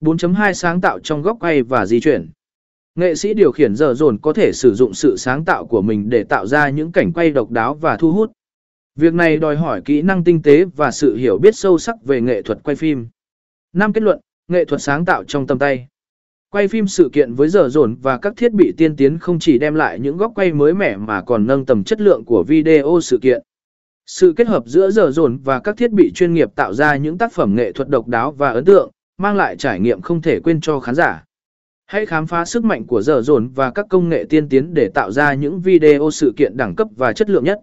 4.2 sáng tạo trong góc quay và di chuyển. Nghệ sĩ điều khiển giờ dồn có thể sử dụng sự sáng tạo của mình để tạo ra những cảnh quay độc đáo và thu hút. Việc này đòi hỏi kỹ năng tinh tế và sự hiểu biết sâu sắc về nghệ thuật quay phim. Năm kết luận, nghệ thuật sáng tạo trong tầm tay. Quay phim sự kiện với giờ dồn và các thiết bị tiên tiến không chỉ đem lại những góc quay mới mẻ mà còn nâng tầm chất lượng của video sự kiện. Sự kết hợp giữa giờ dồn và các thiết bị chuyên nghiệp tạo ra những tác phẩm nghệ thuật độc đáo và ấn tượng, mang lại trải nghiệm không thể quên cho khán giả. Hãy khám phá sức mạnh của giờ dồn và các công nghệ tiên tiến để tạo ra những video sự kiện đẳng cấp và chất lượng nhất.